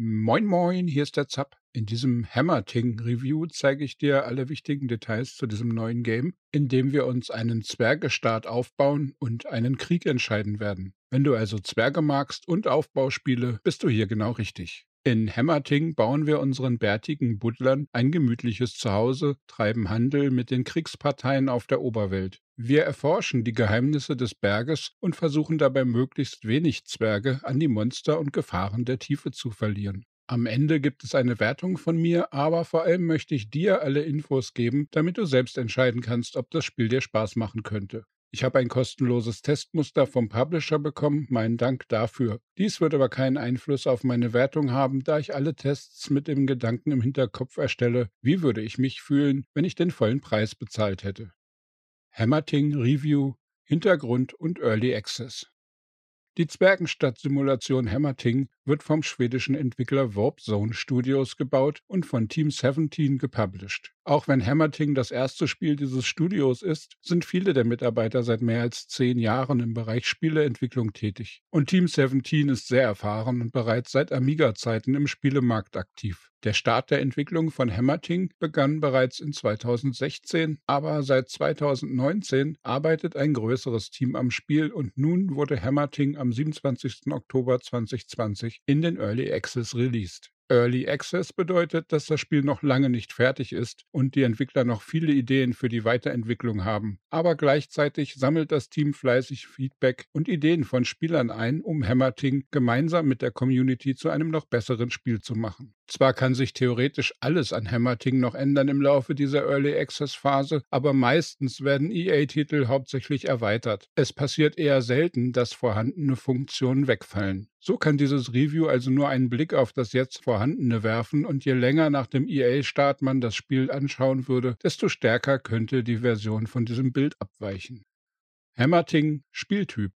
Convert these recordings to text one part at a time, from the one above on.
Moin Moin, hier ist der Zapp. In diesem Hammer-Ting-Review zeige ich dir alle wichtigen Details zu diesem neuen Game, in dem wir uns einen Zwergestaat aufbauen und einen Krieg entscheiden werden. Wenn du also Zwerge magst und Aufbauspiele, bist du hier genau richtig. In Hammerting bauen wir unseren bärtigen Buddlern ein gemütliches Zuhause, treiben Handel mit den Kriegsparteien auf der Oberwelt. Wir erforschen die Geheimnisse des Berges und versuchen dabei möglichst wenig Zwerge an die Monster und Gefahren der Tiefe zu verlieren. Am Ende gibt es eine Wertung von mir, aber vor allem möchte ich dir alle Infos geben, damit du selbst entscheiden kannst, ob das Spiel dir Spaß machen könnte. Ich habe ein kostenloses Testmuster vom Publisher bekommen, meinen Dank dafür. Dies wird aber keinen Einfluss auf meine Wertung haben, da ich alle Tests mit dem Gedanken im Hinterkopf erstelle, wie würde ich mich fühlen, wenn ich den vollen Preis bezahlt hätte. Hammerting Review Hintergrund und Early Access die Zwergenstadt-Simulation Hammerting wird vom schwedischen Entwickler Warp Zone Studios gebaut und von Team 17 gepublished. Auch wenn Hammerting das erste Spiel dieses Studios ist, sind viele der Mitarbeiter seit mehr als zehn Jahren im Bereich Spieleentwicklung tätig. Und Team 17 ist sehr erfahren und bereits seit Amiga-Zeiten im Spielemarkt aktiv. Der Start der Entwicklung von Hammerting begann bereits in 2016, aber seit 2019 arbeitet ein größeres Team am Spiel und nun wurde Hammerting am 27. Oktober 2020 in den Early Access released. Early Access bedeutet, dass das Spiel noch lange nicht fertig ist und die Entwickler noch viele Ideen für die Weiterentwicklung haben. Aber gleichzeitig sammelt das Team fleißig Feedback und Ideen von Spielern ein, um Hammerting gemeinsam mit der Community zu einem noch besseren Spiel zu machen. Zwar kann sich theoretisch alles an Hammerting noch ändern im Laufe dieser Early Access Phase, aber meistens werden EA-Titel hauptsächlich erweitert. Es passiert eher selten, dass vorhandene Funktionen wegfallen. So kann dieses Review also nur einen Blick auf das jetzt vorhandene werfen und je länger nach dem EA-Start man das Spiel anschauen würde, desto stärker könnte die Version von diesem Bild abweichen. Hammerting Spieltyp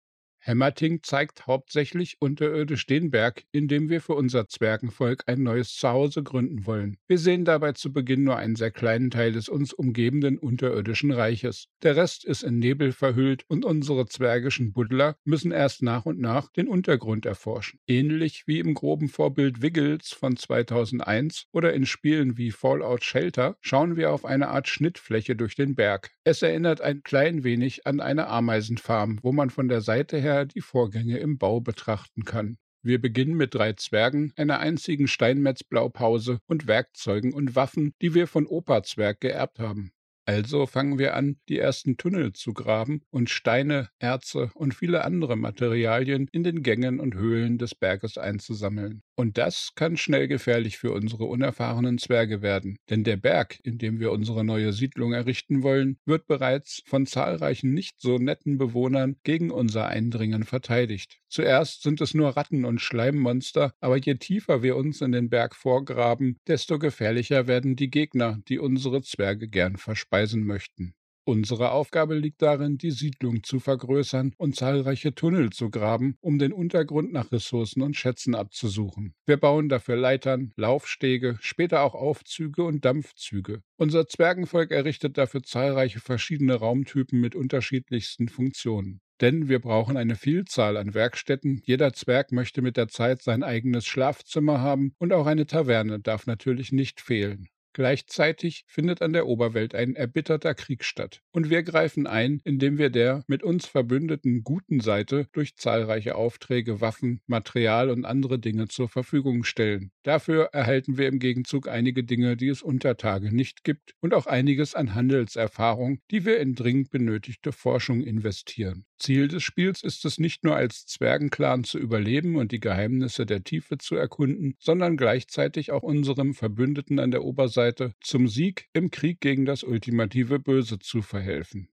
Hemmerting zeigt hauptsächlich unterirdisch den Berg, in dem wir für unser Zwergenvolk ein neues Zuhause gründen wollen. Wir sehen dabei zu Beginn nur einen sehr kleinen Teil des uns umgebenden unterirdischen Reiches. Der Rest ist in Nebel verhüllt und unsere zwergischen Buddler müssen erst nach und nach den Untergrund erforschen. Ähnlich wie im groben Vorbild Wiggles von 2001 oder in Spielen wie Fallout Shelter schauen wir auf eine Art Schnittfläche durch den Berg. Es erinnert ein klein wenig an eine Ameisenfarm, wo man von der Seite her die Vorgänge im Bau betrachten kann. Wir beginnen mit drei Zwergen, einer einzigen Steinmetzblaupause und Werkzeugen und Waffen, die wir von Opa Zwerg geerbt haben. Also fangen wir an, die ersten Tunnel zu graben und Steine, Erze und viele andere Materialien in den Gängen und Höhlen des Berges einzusammeln. Und das kann schnell gefährlich für unsere unerfahrenen Zwerge werden, denn der Berg, in dem wir unsere neue Siedlung errichten wollen, wird bereits von zahlreichen nicht so netten Bewohnern gegen unser Eindringen verteidigt. Zuerst sind es nur Ratten und Schleimmonster, aber je tiefer wir uns in den Berg vorgraben, desto gefährlicher werden die Gegner, die unsere Zwerge gern verspeisen möchten. Unsere Aufgabe liegt darin, die Siedlung zu vergrößern und zahlreiche Tunnel zu graben, um den Untergrund nach Ressourcen und Schätzen abzusuchen. Wir bauen dafür Leitern, Laufstege, später auch Aufzüge und Dampfzüge. Unser Zwergenvolk errichtet dafür zahlreiche verschiedene Raumtypen mit unterschiedlichsten Funktionen. Denn wir brauchen eine Vielzahl an Werkstätten. Jeder Zwerg möchte mit der Zeit sein eigenes Schlafzimmer haben und auch eine Taverne darf natürlich nicht fehlen. Gleichzeitig findet an der Oberwelt ein erbitterter Krieg statt. Und wir greifen ein, indem wir der mit uns verbündeten guten Seite durch zahlreiche Aufträge, Waffen, Material und andere Dinge zur Verfügung stellen. Dafür erhalten wir im Gegenzug einige Dinge, die es unter Tage nicht gibt und auch einiges an Handelserfahrung, die wir in dringend benötigte Forschung investieren. Ziel des Spiels ist es nicht nur als Zwergenclan zu überleben und die Geheimnisse der Tiefe zu erkunden, sondern gleichzeitig auch unserem Verbündeten an der Oberseite zum Sieg im Krieg gegen das ultimative Böse zu verhelfen.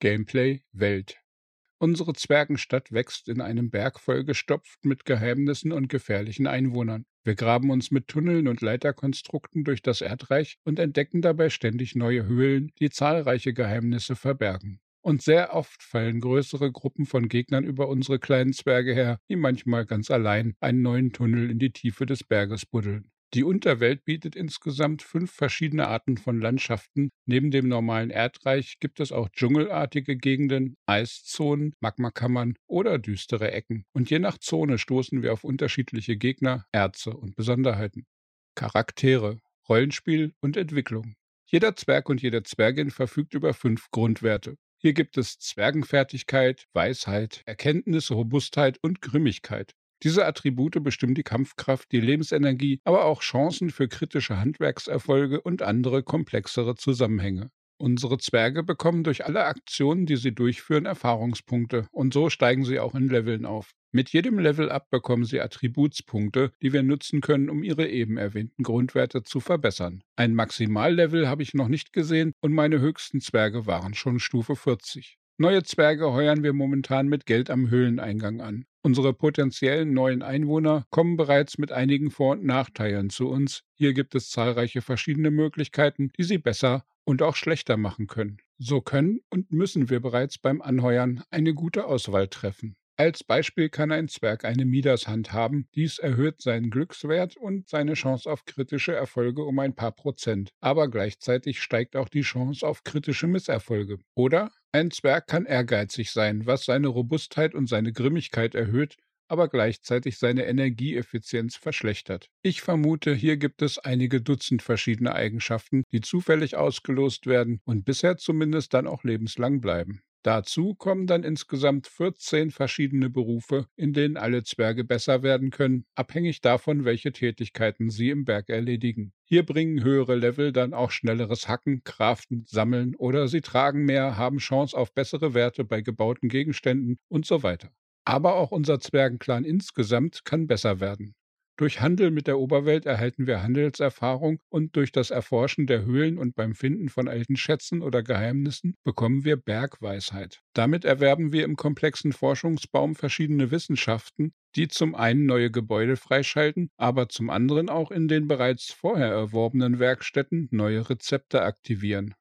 Gameplay Welt Unsere Zwergenstadt wächst in einem Berg vollgestopft mit Geheimnissen und gefährlichen Einwohnern. Wir graben uns mit Tunneln und Leiterkonstrukten durch das Erdreich und entdecken dabei ständig neue Höhlen, die zahlreiche Geheimnisse verbergen. Und sehr oft fallen größere Gruppen von Gegnern über unsere kleinen Zwerge her, die manchmal ganz allein einen neuen Tunnel in die Tiefe des Berges buddeln. Die Unterwelt bietet insgesamt fünf verschiedene Arten von Landschaften. Neben dem normalen Erdreich gibt es auch dschungelartige Gegenden, Eiszonen, Magmakammern oder düstere Ecken. Und je nach Zone stoßen wir auf unterschiedliche Gegner, Erze und Besonderheiten. Charaktere, Rollenspiel und Entwicklung. Jeder Zwerg und jede Zwergin verfügt über fünf Grundwerte. Hier gibt es Zwergenfertigkeit, Weisheit, Erkenntnis, Robustheit und Grimmigkeit. Diese Attribute bestimmen die Kampfkraft, die Lebensenergie, aber auch Chancen für kritische Handwerkserfolge und andere komplexere Zusammenhänge. Unsere Zwerge bekommen durch alle Aktionen, die sie durchführen, Erfahrungspunkte und so steigen sie auch in Leveln auf. Mit jedem Level-Up bekommen sie Attributspunkte, die wir nutzen können, um ihre eben erwähnten Grundwerte zu verbessern. Ein Maximallevel habe ich noch nicht gesehen und meine höchsten Zwerge waren schon Stufe 40. Neue Zwerge heuern wir momentan mit Geld am Höhleneingang an. Unsere potenziellen neuen Einwohner kommen bereits mit einigen Vor- und Nachteilen zu uns. Hier gibt es zahlreiche verschiedene Möglichkeiten, die sie besser und auch schlechter machen können. So können und müssen wir bereits beim Anheuern eine gute Auswahl treffen. Als Beispiel kann ein Zwerg eine Midas-Hand haben. Dies erhöht seinen Glückswert und seine Chance auf kritische Erfolge um ein paar Prozent. Aber gleichzeitig steigt auch die Chance auf kritische Misserfolge. Oder ein Zwerg kann ehrgeizig sein, was seine Robustheit und seine Grimmigkeit erhöht, aber gleichzeitig seine Energieeffizienz verschlechtert. Ich vermute, hier gibt es einige Dutzend verschiedene Eigenschaften, die zufällig ausgelost werden und bisher zumindest dann auch lebenslang bleiben. Dazu kommen dann insgesamt 14 verschiedene Berufe, in denen alle Zwerge besser werden können, abhängig davon, welche Tätigkeiten sie im Berg erledigen. Hier bringen höhere Level dann auch schnelleres Hacken, Craften, Sammeln oder sie tragen mehr, haben Chance auf bessere Werte bei gebauten Gegenständen und so weiter. Aber auch unser Zwergenclan insgesamt kann besser werden. Durch Handel mit der Oberwelt erhalten wir Handelserfahrung und durch das Erforschen der Höhlen und beim Finden von alten Schätzen oder Geheimnissen bekommen wir Bergweisheit. Damit erwerben wir im komplexen Forschungsbaum verschiedene Wissenschaften, die zum einen neue Gebäude freischalten, aber zum anderen auch in den bereits vorher erworbenen Werkstätten neue Rezepte aktivieren.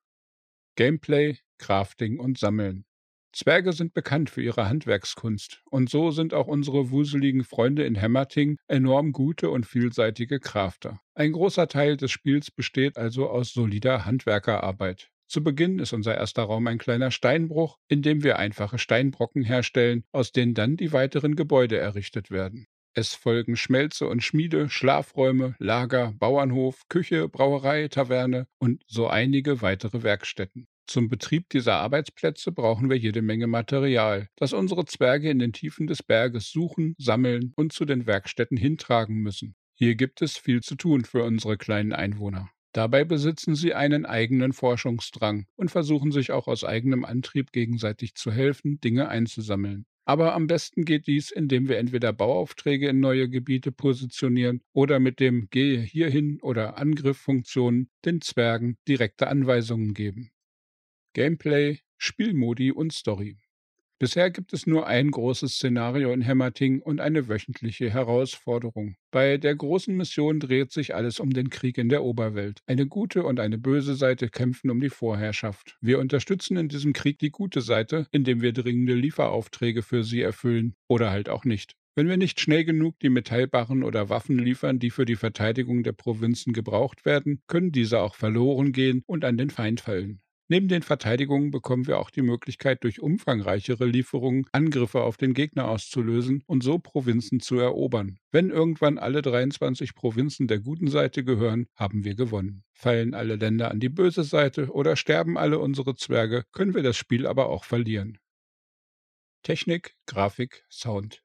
Gameplay, Crafting und Sammeln. Zwerge sind bekannt für ihre Handwerkskunst, und so sind auch unsere wuseligen Freunde in Hämmerting enorm gute und vielseitige Crafter. Ein großer Teil des Spiels besteht also aus solider Handwerkerarbeit. Zu Beginn ist unser erster Raum ein kleiner Steinbruch, in dem wir einfache Steinbrocken herstellen, aus denen dann die weiteren Gebäude errichtet werden. Es folgen Schmelze und Schmiede, Schlafräume, Lager, Bauernhof, Küche, Brauerei, Taverne und so einige weitere Werkstätten. Zum Betrieb dieser Arbeitsplätze brauchen wir jede Menge Material, das unsere Zwerge in den Tiefen des Berges suchen, sammeln und zu den Werkstätten hintragen müssen. Hier gibt es viel zu tun für unsere kleinen Einwohner. Dabei besitzen sie einen eigenen Forschungsdrang und versuchen sich auch aus eigenem Antrieb gegenseitig zu helfen, Dinge einzusammeln. Aber am besten geht dies, indem wir entweder Bauaufträge in neue Gebiete positionieren oder mit dem Gehe hierhin oder Angriff-Funktionen den Zwergen direkte Anweisungen geben. Gameplay, Spielmodi und Story. Bisher gibt es nur ein großes Szenario in Hämmerting und eine wöchentliche Herausforderung. Bei der großen Mission dreht sich alles um den Krieg in der Oberwelt. Eine gute und eine böse Seite kämpfen um die Vorherrschaft. Wir unterstützen in diesem Krieg die gute Seite, indem wir dringende Lieferaufträge für sie erfüllen oder halt auch nicht. Wenn wir nicht schnell genug die Metallbarren oder Waffen liefern, die für die Verteidigung der Provinzen gebraucht werden, können diese auch verloren gehen und an den Feind fallen. Neben den Verteidigungen bekommen wir auch die Möglichkeit, durch umfangreichere Lieferungen Angriffe auf den Gegner auszulösen und so Provinzen zu erobern. Wenn irgendwann alle 23 Provinzen der guten Seite gehören, haben wir gewonnen. Fallen alle Länder an die böse Seite oder sterben alle unsere Zwerge, können wir das Spiel aber auch verlieren. Technik, Grafik, Sound.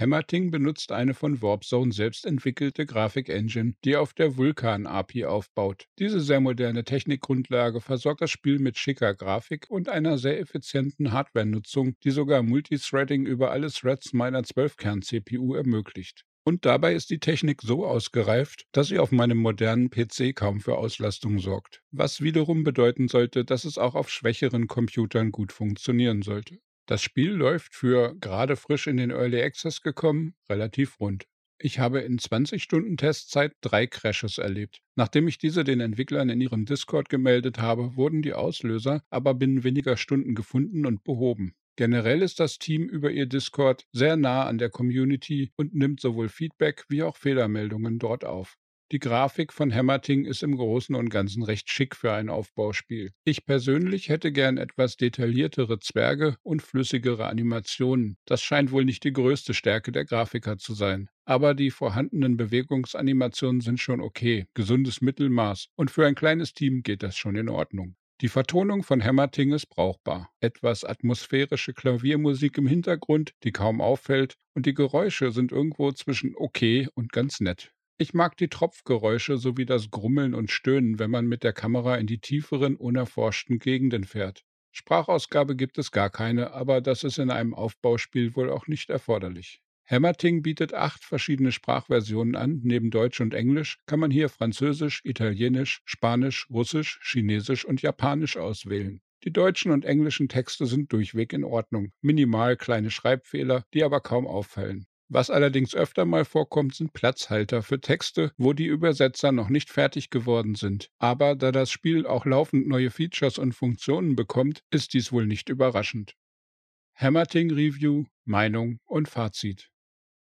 Hammerting benutzt eine von Warpzone selbst entwickelte Grafik-Engine, die auf der Vulkan-API aufbaut. Diese sehr moderne Technikgrundlage versorgt das Spiel mit schicker Grafik und einer sehr effizienten Hardware-Nutzung, die sogar Multithreading über alle Threads meiner 12-Kern-CPU ermöglicht. Und dabei ist die Technik so ausgereift, dass sie auf meinem modernen PC kaum für Auslastung sorgt. Was wiederum bedeuten sollte, dass es auch auf schwächeren Computern gut funktionieren sollte. Das Spiel läuft für gerade frisch in den Early Access gekommen relativ rund. Ich habe in 20 Stunden Testzeit drei Crashes erlebt. Nachdem ich diese den Entwicklern in ihrem Discord gemeldet habe, wurden die Auslöser aber binnen weniger Stunden gefunden und behoben. Generell ist das Team über ihr Discord sehr nah an der Community und nimmt sowohl Feedback wie auch Fehlermeldungen dort auf. Die Grafik von Hammerting ist im Großen und Ganzen recht schick für ein Aufbauspiel. Ich persönlich hätte gern etwas detailliertere Zwerge und flüssigere Animationen. Das scheint wohl nicht die größte Stärke der Grafiker zu sein. Aber die vorhandenen Bewegungsanimationen sind schon okay, gesundes Mittelmaß und für ein kleines Team geht das schon in Ordnung. Die Vertonung von Hammerting ist brauchbar. Etwas atmosphärische Klaviermusik im Hintergrund, die kaum auffällt, und die Geräusche sind irgendwo zwischen okay und ganz nett. Ich mag die Tropfgeräusche sowie das Grummeln und Stöhnen, wenn man mit der Kamera in die tieferen, unerforschten Gegenden fährt. Sprachausgabe gibt es gar keine, aber das ist in einem Aufbauspiel wohl auch nicht erforderlich. Hammerting bietet acht verschiedene Sprachversionen an. Neben Deutsch und Englisch kann man hier Französisch, Italienisch, Spanisch, Russisch, Chinesisch und Japanisch auswählen. Die deutschen und englischen Texte sind durchweg in Ordnung. Minimal kleine Schreibfehler, die aber kaum auffallen. Was allerdings öfter mal vorkommt, sind Platzhalter für Texte, wo die Übersetzer noch nicht fertig geworden sind. Aber da das Spiel auch laufend neue Features und Funktionen bekommt, ist dies wohl nicht überraschend. Hammerting Review, Meinung und Fazit.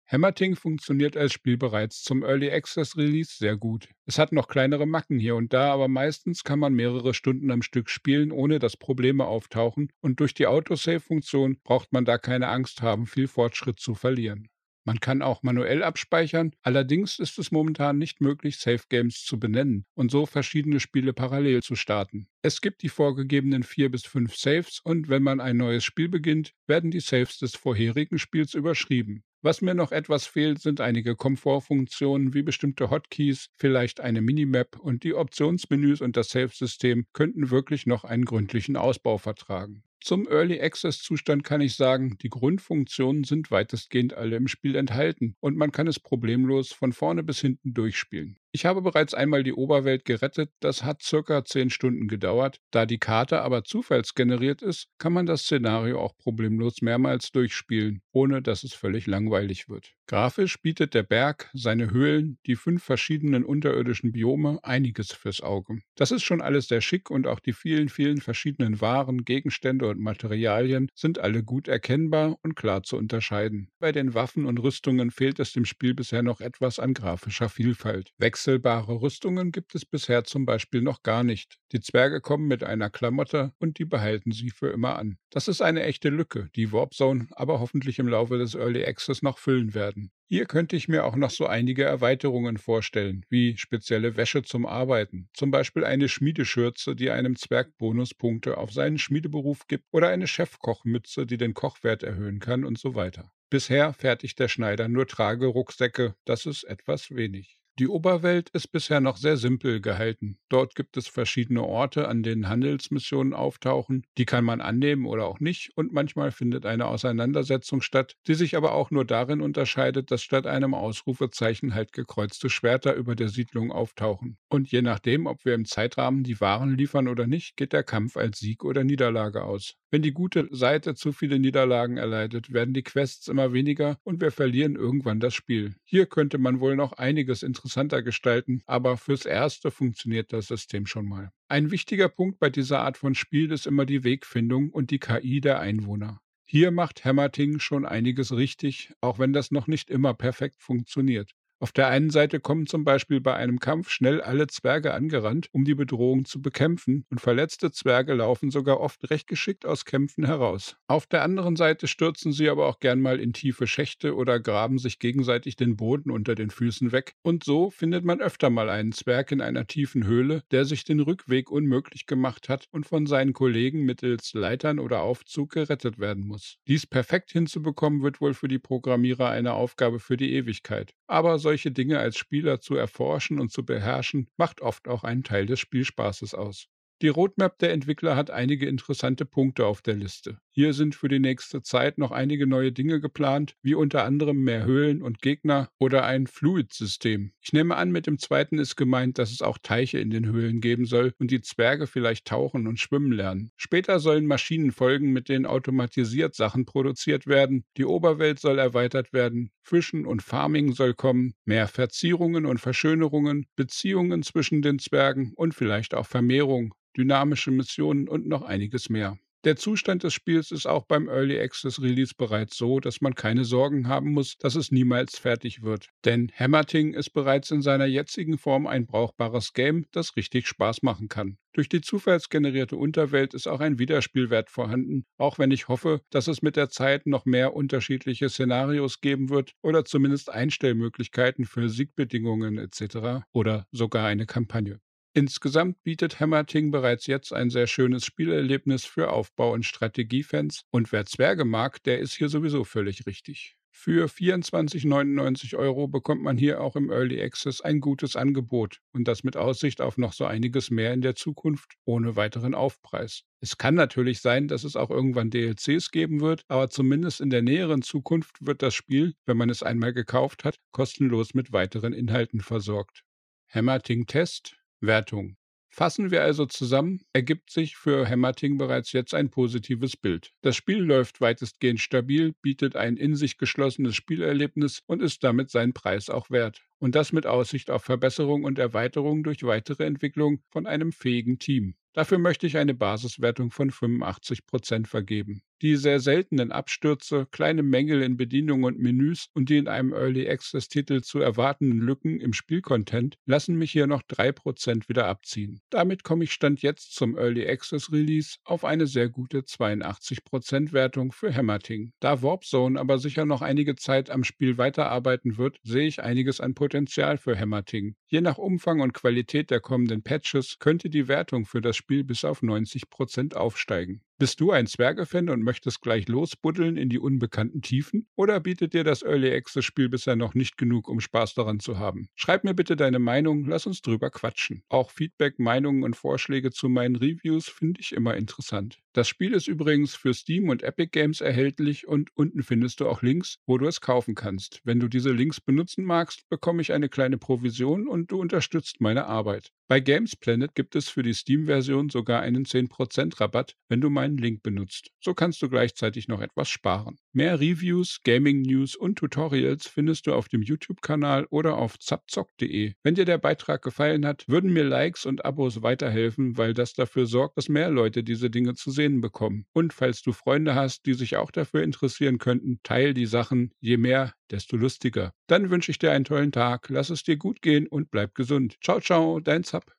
Hammerting funktioniert als Spiel bereits zum Early Access Release sehr gut. Es hat noch kleinere Macken hier und da, aber meistens kann man mehrere Stunden am Stück spielen, ohne dass Probleme auftauchen, und durch die Autosave-Funktion braucht man da keine Angst haben, viel Fortschritt zu verlieren. Man kann auch manuell abspeichern, allerdings ist es momentan nicht möglich, Safe Games zu benennen und so verschiedene Spiele parallel zu starten. Es gibt die vorgegebenen vier bis fünf Saves und wenn man ein neues Spiel beginnt, werden die Saves des vorherigen Spiels überschrieben. Was mir noch etwas fehlt, sind einige Komfortfunktionen wie bestimmte Hotkeys, vielleicht eine Minimap und die Optionsmenüs und das Save-System könnten wirklich noch einen gründlichen Ausbau vertragen. Zum Early Access Zustand kann ich sagen, die Grundfunktionen sind weitestgehend alle im Spiel enthalten und man kann es problemlos von vorne bis hinten durchspielen. Ich habe bereits einmal die Oberwelt gerettet, das hat circa 10 Stunden gedauert. Da die Karte aber zufallsgeneriert ist, kann man das Szenario auch problemlos mehrmals durchspielen, ohne dass es völlig langweilig wird. Grafisch bietet der Berg, seine Höhlen, die fünf verschiedenen unterirdischen Biome einiges fürs Auge. Das ist schon alles sehr schick und auch die vielen, vielen verschiedenen Waren, Gegenstände und Materialien sind alle gut erkennbar und klar zu unterscheiden. Bei den Waffen und Rüstungen fehlt es dem Spiel bisher noch etwas an grafischer Vielfalt. Wechselbare Rüstungen gibt es bisher zum Beispiel noch gar nicht. Die Zwerge kommen mit einer Klamotte und die behalten sie für immer an. Das ist eine echte Lücke, die Warpzone aber hoffentlich im Laufe des Early Access noch füllen werden. Hier könnte ich mir auch noch so einige Erweiterungen vorstellen, wie spezielle Wäsche zum Arbeiten, zum Beispiel eine Schmiedeschürze, die einem Zwerg Bonuspunkte auf seinen Schmiedeberuf gibt, oder eine Chefkochmütze, die den Kochwert erhöhen kann und so weiter. Bisher fertigt der Schneider nur Tragerucksäcke, das ist etwas wenig. Die Oberwelt ist bisher noch sehr simpel gehalten. Dort gibt es verschiedene Orte, an denen Handelsmissionen auftauchen. Die kann man annehmen oder auch nicht und manchmal findet eine Auseinandersetzung statt, die sich aber auch nur darin unterscheidet, dass statt einem Ausrufezeichen halt gekreuzte Schwerter über der Siedlung auftauchen. Und je nachdem, ob wir im Zeitrahmen die Waren liefern oder nicht, geht der Kampf als Sieg oder Niederlage aus. Wenn die gute Seite zu viele Niederlagen erleidet, werden die Quests immer weniger und wir verlieren irgendwann das Spiel. Hier könnte man wohl noch einiges interessanter gestalten, aber fürs Erste funktioniert das System schon mal. Ein wichtiger Punkt bei dieser Art von Spiel ist immer die Wegfindung und die KI der Einwohner. Hier macht Hammerting schon einiges richtig, auch wenn das noch nicht immer perfekt funktioniert. Auf der einen Seite kommen zum Beispiel bei einem Kampf schnell alle Zwerge angerannt, um die Bedrohung zu bekämpfen, und verletzte Zwerge laufen sogar oft recht geschickt aus Kämpfen heraus. Auf der anderen Seite stürzen sie aber auch gern mal in tiefe Schächte oder graben sich gegenseitig den Boden unter den Füßen weg, und so findet man öfter mal einen Zwerg in einer tiefen Höhle, der sich den Rückweg unmöglich gemacht hat und von seinen Kollegen mittels Leitern oder Aufzug gerettet werden muss. Dies perfekt hinzubekommen wird wohl für die Programmierer eine Aufgabe für die Ewigkeit. Aber solche Dinge als Spieler zu erforschen und zu beherrschen, macht oft auch einen Teil des Spielspaßes aus. Die Roadmap der Entwickler hat einige interessante Punkte auf der Liste. Hier sind für die nächste Zeit noch einige neue Dinge geplant, wie unter anderem mehr Höhlen und Gegner oder ein Fluid-System. Ich nehme an, mit dem zweiten ist gemeint, dass es auch Teiche in den Höhlen geben soll und die Zwerge vielleicht tauchen und schwimmen lernen. Später sollen Maschinen folgen, mit denen automatisiert Sachen produziert werden. Die Oberwelt soll erweitert werden. Fischen und Farming soll kommen. Mehr Verzierungen und Verschönerungen, Beziehungen zwischen den Zwergen und vielleicht auch Vermehrung dynamische Missionen und noch einiges mehr. Der Zustand des Spiels ist auch beim Early Access Release bereits so, dass man keine Sorgen haben muss, dass es niemals fertig wird. Denn Hammerting ist bereits in seiner jetzigen Form ein brauchbares Game, das richtig Spaß machen kann. Durch die zufallsgenerierte Unterwelt ist auch ein Wiederspielwert vorhanden, auch wenn ich hoffe, dass es mit der Zeit noch mehr unterschiedliche Szenarios geben wird oder zumindest Einstellmöglichkeiten für Siegbedingungen etc. oder sogar eine Kampagne. Insgesamt bietet Hammerting bereits jetzt ein sehr schönes Spielerlebnis für Aufbau- und Strategiefans und wer Zwerge mag, der ist hier sowieso völlig richtig. Für 24,99 Euro bekommt man hier auch im Early Access ein gutes Angebot und das mit Aussicht auf noch so einiges mehr in der Zukunft ohne weiteren Aufpreis. Es kann natürlich sein, dass es auch irgendwann DLCs geben wird, aber zumindest in der näheren Zukunft wird das Spiel, wenn man es einmal gekauft hat, kostenlos mit weiteren Inhalten versorgt. Hammerting Test Wertung. Fassen wir also zusammen, ergibt sich für Hammerting bereits jetzt ein positives Bild. Das Spiel läuft weitestgehend stabil, bietet ein in sich geschlossenes Spielerlebnis und ist damit seinen Preis auch wert. Und das mit Aussicht auf Verbesserung und Erweiterung durch weitere Entwicklung von einem fähigen Team. Dafür möchte ich eine Basiswertung von 85% vergeben. Die sehr seltenen Abstürze, kleine Mängel in Bedienung und Menüs und die in einem Early Access Titel zu erwartenden Lücken im Spielcontent lassen mich hier noch 3% wieder abziehen. Damit komme ich Stand jetzt zum Early Access Release auf eine sehr gute 82% Wertung für Hammerting. Da Warpzone aber sicher noch einige Zeit am Spiel weiterarbeiten wird, sehe ich einiges an Potenzial für Hammerting. Je nach Umfang und Qualität der kommenden Patches könnte die Wertung für das Spiel bis auf 90% aufsteigen. Bist du ein Zwerge-Fan und möchtest gleich losbuddeln in die unbekannten Tiefen? Oder bietet dir das Early Access Spiel bisher noch nicht genug, um Spaß daran zu haben? Schreib mir bitte deine Meinung, lass uns drüber quatschen. Auch Feedback, Meinungen und Vorschläge zu meinen Reviews finde ich immer interessant. Das Spiel ist übrigens für Steam und Epic Games erhältlich und unten findest du auch Links, wo du es kaufen kannst. Wenn du diese Links benutzen magst, bekomme ich eine kleine Provision und du unterstützt meine Arbeit. Bei Games Planet gibt es für die Steam-Version sogar einen 10% Rabatt, wenn du meinen Link benutzt. So kannst du gleichzeitig noch etwas sparen. Mehr Reviews, Gaming News und Tutorials findest du auf dem YouTube-Kanal oder auf zapzock.de. Wenn dir der Beitrag gefallen hat, würden mir Likes und Abos weiterhelfen, weil das dafür sorgt, dass mehr Leute diese Dinge zu sehen bekommen. Und falls du Freunde hast, die sich auch dafür interessieren könnten, teil die Sachen. Je mehr, desto lustiger. Dann wünsche ich dir einen tollen Tag, lass es dir gut gehen und bleib gesund. Ciao, ciao, dein Zap.